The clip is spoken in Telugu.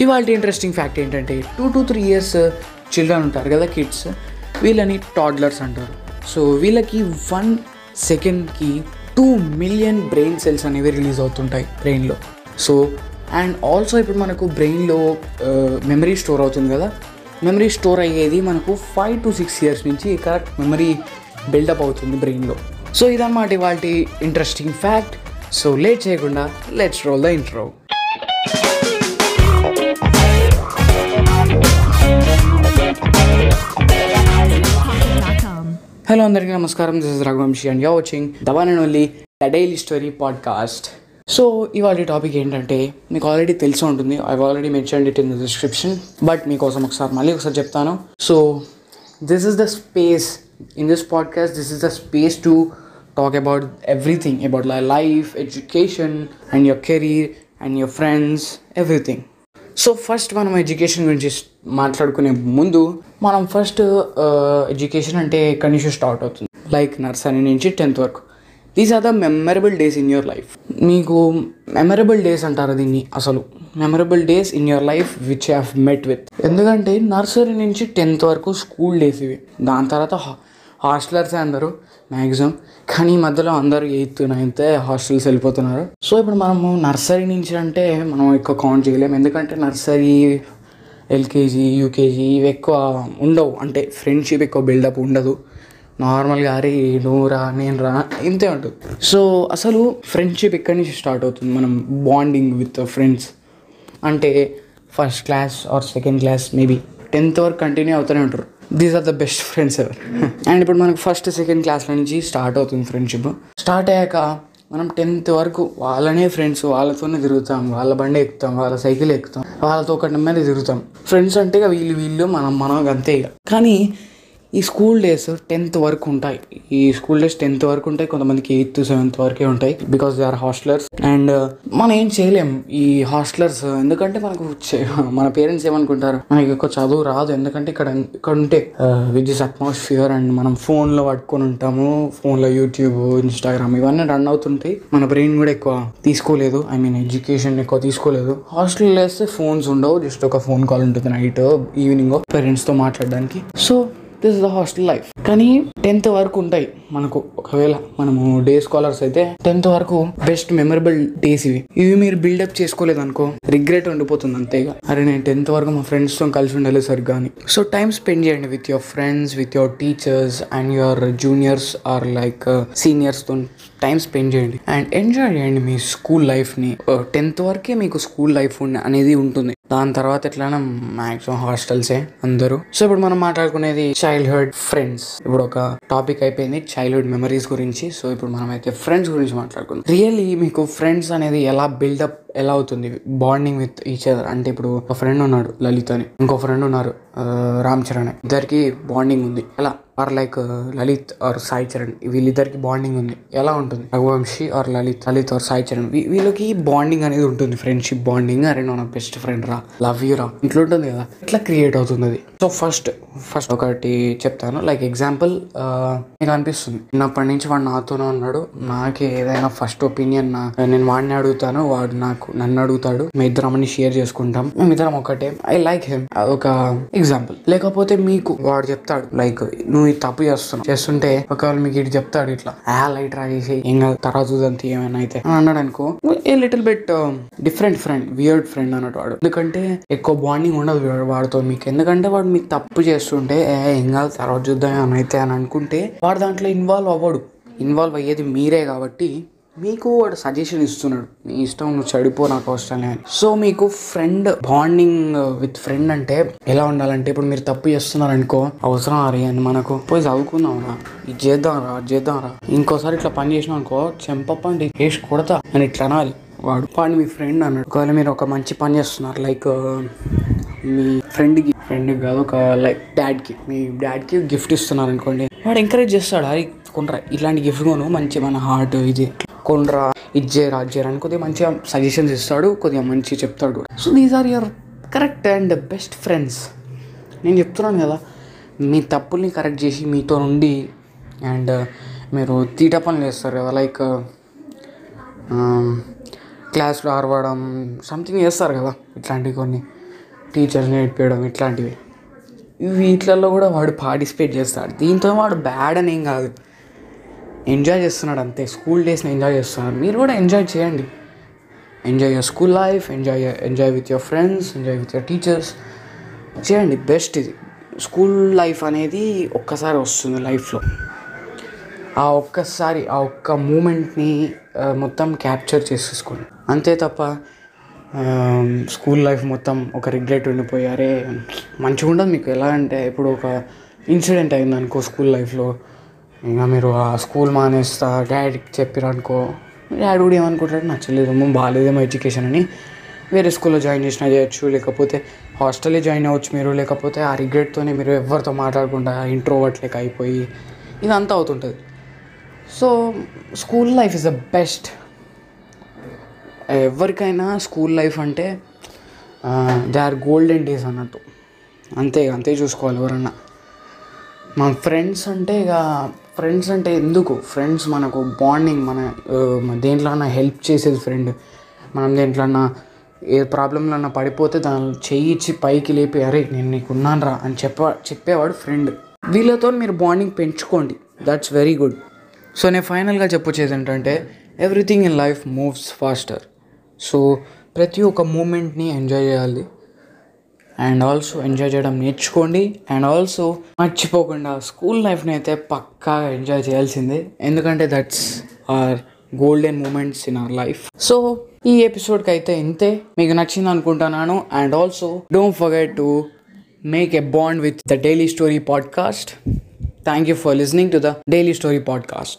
ఇవాళ ఇంట్రెస్టింగ్ ఫ్యాక్ట్ ఏంటంటే two to three years children ఉంటారు కదా కిడ్స్ వీళ్ళని టాడ్లర్స్ అంటారు. సో వీళ్ళకి వన్ సెకండ్కి టూ మిలియన్ బ్రెయిన్ సెల్స్ అనేవి రిలీజ్ అవుతుంటాయి బ్రెయిన్లో సో అండ్ ఆల్సో ఇప్పుడు మనకు బ్రెయిన్లో మెమరీ స్టోర్ అవుతుంది కదా మెమరీ స్టోర్ అయ్యేది మనకు ఫైవ్ టు సిక్స్ ఇయర్స్ నుంచి కరెక్ట్ మెమరీ బిల్డప్ అవుతుంది బ్రెయిన్లో సో ఇదన్నమాట ఇవాళ ఇంట్రెస్టింగ్ ఫ్యాక్ట్ సో లేట్ చేయకుండా let's roll the intro hello అందరికీ నమస్కారం. This is Raghuvamshi and you watching the and only the daily story podcast so ఇవాళ టాపిక్ ఏంటంటే మీకు ఆల్రెడీ తెలిసి ఉంటుంది. I already mention it in the description but మీకోసం ఒకసారి మళ్ళీ ఒకసారి చెప్తాను. So this is the space in this podcast this is the space to talk about everything about లై life education and your career and your friends everything so first మనం ఎడ్యుకేషన్ గురించి మాట్లాడుకునే ముందు మనం ఫస్ట్ ఎడ్యుకేషన్ uh, అంటే ఎక్కడి నుంచి స్టార్ట్ అవుతుంది? లైక్ నర్సరీ నుంచి టెన్త్ వరకు. These are the memorable days in your life మీకు మెమరబుల్ డేస్ అంటారు దీన్ని అసలు. Memorable days in your life which have met with ఎందుకంటే నర్సరీ నుంచి టెన్త్ వరకు స్కూల్ డేస్ ఇవి. దాని తర్వాత హాస్టలర్సే అందరూ? మ్యాక్సిమం కానీ ఈ మధ్యలో అందరూ ఎయిత్ నైన్త్ హాస్టల్స్ వెళ్ళిపోతున్నారు. సో ఇప్పుడు మనము నర్సరీ నుంచి అంటే మనం ఎక్కువ కౌంట్ చేయలేము. ఎందుకంటే నర్సరీ ఎల్కేజీ యూకేజీ ఇవి ఎక్కువ ఉండవు. అంటే ఫ్రెండ్షిప్ ఎక్కువ బిల్డప్ ఉండదు. నార్మల్గా అరే నువ్వు రా నేను రా ఇంతే ఉంటుంది. సో అసలు ఫ్రెండ్షిప్ ఎక్కడి నుంచి స్టార్ట్ అవుతుంది? మనం బాండింగ్ విత్ ఫ్రెండ్స్. అంటే first class or second class maybe tenth వరకు కంటిన్యూ అవుతూనే ఉంటారు. These are the best friends ever and ఇప్పుడు మనకు ఫస్ట్ సెకండ్ క్లాస్లో నుంచి స్టార్ట్ అవుతుంది ఫ్రెండ్షిప్ స్టార్ట్ అయ్యాక మనం టెన్త్ వరకు వాళ్ళనే ఫ్రెండ్స్ వాళ్ళతోనే తిరుగుతాం. వాళ్ళ బండి ఎక్కుతాం వాళ్ళ సైకిల్ ఎక్కుతాం వాళ్ళతో ఒకటి మీద తిరుగుతాం. ఫ్రెండ్స్ అంటే ఇక వీళ్ళు వీళ్ళు మనం మనం అంతే ఇక. కానీ ఈ స్కూల్ డేస్ టెన్త్ వరకు ఉంటాయి. ఈ స్కూల్ డేస్ టెన్త్ వరకు ఉంటాయి. కొంతమందికి ఎయిత్ సెవెంత్ వరకే ఉంటాయి. Because they are hostellers and మనం ఏం చేయలేం ఈ హాస్టలర్స్ ఎందుకంటే మనకు చే- మన పేరెంట్స్ ఏమనుకుంటారు? మనకి ఎక్కువ చదువు రాదు. ఎందుకంటే ఇక్కడ ఇక్కడ ఉంటే విత్ దిస్ అట్మాస్ఫియర్ అండ్ మనం ఫోన్లో పట్టుకొని ఉంటాము. ఫోన్లో యూట్యూబ్ ఇన్స్టాగ్రామ్ ఇవన్నీ రన్ అవుతుంటాయి. మన బ్రెయిన్ కూడా ఎక్కువ తీసుకోలేదు. ఐ మీన్ ఎడ్యుకేషన్ ఎక్కువ తీసుకోలేదు. హాస్టల్ వేస్తే ఫోన్స్ ఉండవు. జస్ట్ ఒక ఫోన్ కాల్ ఉంటుంది నైట్ ఈవినింగ్ పేరెంట్స్తో మాట్లాడడానికి. So this is the hostel life కానీ టెన్త్ వరకు ఉంటాయి మనకు. ఒకవేళ మనము డే స్కాలర్స్ అయితే టెన్త్ వరకు బెస్ట్ మెమరబుల్ డేస్ ఇవి. ఇవి మీరు బిల్డప్ చేసుకోలేదు అనుకో రిగ్రెట్ ఉండిపోతుంది అంతేగా అరే నేను టెన్త్ వరకు మా ఫ్రెండ్స్తో కలిసి ఉండాలి సరిగ్గా అని సో టైం స్పెండ్ చేయండి with your friends with your teachers and your juniors or like సీనియర్స్తో time spend చేయండి. అండ్ ఎంజాయ్ చేయండి మీ స్కూల్ లైఫ్ని టెన్త్ వరకే మీకు స్కూల్ లైఫ్ అనేది ఉంటుంది. దాని తర్వాత ఎట్లైనా మాక్సిమం హాస్టల్సే అందరూ. సో ఇప్పుడు మనం మాట్లాడుకునేది చైల్డ్హుడ్ ఫ్రెండ్స్ ఇప్పుడు ఒక టాపిక్ అయిపోయింది చైల్డ్హుడ్ మెమరీస్ గురించి. సో ఇప్పుడు మనం అయితే ఫ్రెండ్స్ గురించి మాట్లాడుకుందాం. రియల్లీ మీకు ఫ్రెండ్స్ అనేది ఎలా బిల్డప్ ఎలా అవుతుంది? బాండింగ్ విత్ ఈచ్ అదర్ అంటే ఇప్పుడు ఒక ఫ్రెండ్ ఉన్నాడు లలిత్ అని ఇంకో ఫ్రెండ్ ఉన్నారు రామ్ చరణ్. అని ఇద్దరికి బాండింగ్ ఉంది. ఎలా? Or like Lalit or Sai Charan వీళ్ళిద్దరికి బాండింగ్ ఉంది. ఎలా ఉంటుంది? రఘువంశీ ఆర్ లలిత్ లలిత్ ఆర్ సాయి చరణ్ వీళ్ళకి బాండింగ్ అనేది ఉంటుంది. ఫ్రెండ్షిప్ బాండింగ్ అరే నా బెస్ట్ ఫ్రెండ్ రా. లవ్ యూ రా. ఇట్లా ఉంటుంది కదా. ఇట్లా క్రియేట్ అవుతుంది అది సో ఫస్ట్ ఫస్ట్ ఒకటి చెప్తాను. లైక్ ఎగ్జాంపుల్ uh, మీకు అనిపిస్తుంది. చిన్నప్పటి నుంచి వాడు నాతోనే ఉన్నాడు. నాకు ఏదైనా ఫస్ట్ ఒపీనియన్ నా నేను వాడిని అడుగుతాను. వాడు నాకు నన్ను అడుగుతాడు. మీ ఇద్దరం షేర్ చేసుకుంటాం. మేమిద్దరం ఒకటే. ఐ లైక్ హిమ్ ఒక ఎగ్జాంపుల్ లేకపోతే మీకు వాడు చెప్తాడు. లైక్ నువ్వు మీరు తప్పు చేస్తున్నావు చేస్తుంటే ఒకవేళ మీకు ఇటు చెప్తాడు ఇట్లా ఆ లైట్ రాసేసి ఏం కాదు తర్వాత చూదంత ఏమైనా అయితే. అని అన్నాడు అనుకో a little bit different friend weird friend అన్నట్టు వాడు. ఎందుకంటే ఎక్కువ బాండింగ్ ఉండదు వాడితో మీకు. ఎందుకంటే వాడు మీకు తప్పు చేస్తుంటే "ఏ, ఏం కాదు తర్వాత చూద్దాం అని అయితే అని అనుకుంటే వాడు దాంట్లో ఇన్వాల్వ్ అవ్వడు. ఇన్వాల్వ్ అయ్యేది మీరే కాబట్టి మీకు వాడు సజెషన్ ఇస్తున్నాడు. నీ ఇష్టం నువ్వు చెడిపో నాకు అవసరం లేదు సో మీకు ఫ్రెండ్ బాండింగ్ విత్ ఫ్రెండ్ అంటే ఎలా ఉండాలంటే ఇప్పుడు మీరు తప్పు చేస్తున్నారు అనుకో అవసరం అరే అని మనకు. పోయి చదువుకుందాం రా. ఇది చేద్దాం రా చేద్దాం రా. ఇంకోసారి ఇట్లా పని చేసినాం అనుకో చెంపండి వేసి కొడతా అని ఇట్లా అనాలి. వాడు వాడు మీ ఫ్రెండ్ అన్నాడు. ఒకవేళ మీరు ఒక మంచి పని చేస్తున్నారు లైక్ మీ ఫ్రెండ్కి ఫ్రెండ్కి కాదు ఒక లైక్ డాడ్కి మీ డాడ్కి గిఫ్ట్ ఇస్తున్నారు అనుకోండి వాడు ఎంకరేజ్ చేస్తాడు అరే కొనరా ఇలాంటి గిఫ్ట్ కొను మంచి మన హార్ట్ ఇది. కొనరా ఇజ్జే చేయరా అని కొద్దిగా మంచిగా సజెషన్స్ ఇస్తాడు కొద్దిగా మంచిగా చెప్తాడు so these are your correct and best friends నేను చెప్తున్నాను కదా మీ తప్పుల్ని కరెక్ట్ చేసి మీతో నుండి అండ్ uh, మీరు తీట పనులు చేస్తారు కదా లైక్ క్లాస్లో ఆడవడం సంథింగ్ చేస్తారు కదా ఇట్లాంటివి కొన్ని టీచర్స్ నేర్పించడం ఇట్లాంటివి. వీటిలలో కూడా వాడు పార్టిసిపేట్ చేస్తాడు. దీంతో వాడు బ్యాడ్ అని ఏం కాదు. ఎంజాయ్ చేస్తున్నాడు అంతే. స్కూల్ డేస్ని ఎంజాయ్ చేస్తున్నాడు. మీరు కూడా ఎంజాయ్ చేయండి. Enjoy your school life enjoy enjoy with your friends enjoy with your teachers చేయండి. బెస్ట్ ఇది. స్కూల్ లైఫ్ అనేది ఒక్కసారి వస్తుంది లైఫ్లో ఆ ఒక్కసారి ఆ ఒక్క మూమెంట్ని మొత్తం క్యాప్చర్ చేసేసుకోండి. అంతే తప్ప స్కూల్ లైఫ్ మొత్తం ఒక రిగ్రెట్ ఉండిపోయి అరే మంచిగా ఉండదు మీకు. ఎలా అంటే ఇప్పుడు ఒక ఇన్సిడెంట్ అయింది అనుకో స్కూల్ లైఫ్లో ఇంకా మీరు ఆ స్కూల్ మానేస్తా డాడీకి చెప్పారు అనుకో. డాడీ కూడా ఏమనుకుంటాడు? నచ్చలేదేమో బాగాలేదేమో ఎడ్యుకేషన్ అని. వేరే స్కూల్లో జాయిన్ చేసినా చేయొచ్చు లేకపోతే హాస్టల్లో జాయిన్ అవ్వచ్చు మీరు లేకపోతే ఆ రిగ్రెట్తోనే మీరు ఎవరితో మాట్లాడకుండా ఇంట్రోవర్ట్ లెక్క అయిపోయి ఇదంతా అవుతుంటుంది. So school life is the best. ఎవరికైనా స్కూల్ లైఫ్ అంటే దే ఆర్ గోల్డెన్ డేస్ అన్నట్టు. అంతే అంతే చూసుకోవాలి ఎవరన్నా. మా ఫ్రెండ్స్ అంటే ఇక ఫ్రెండ్స్ అంటే ఎందుకు? ఫ్రెండ్స్ మనకు బాండింగ్ మన దేంట్లో అన్నా హెల్ప్ చేసేది ఫ్రెండ్ మనం దేంట్లోన్నా ఏ ప్రాబ్లంలో అన్నా పడిపోతే దాని చెయ్యి ఇచ్చి పైకి లేపి అరే నేను నీకు ఉన్నానరా అని చెప్ప చెప్పేవాడు ఫ్రెండ్ వీళ్ళతో మీరు బాండింగ్ పెంచుకోండి. దట్స్ వెరీ గుడ్ సో నేను ఫైనల్గా చెప్పొచ్చేది ఏంటంటే everything in life moves faster so ప్రతి ఒక్క మూమెంట్ని ఎంజాయ్ చేయాలి. అండ్ ఆల్సో ఎంజాయ్ చేయడం నేర్చుకోండి. అండ్ ఆల్సో మర్చిపోకుండా స్కూల్ లైఫ్ని అయితే పక్కా ఎంజాయ్ చేయాల్సిందే. ఎందుకంటే that's are golden moments in our life. So ఈ ఎపిసోడ్కి అయితే ఇంతే. మీకు నచ్చింది అనుకుంటున్నాను. And also don't forget to make a bond with the daily story podcast. Thank you for listening to the daily story podcast.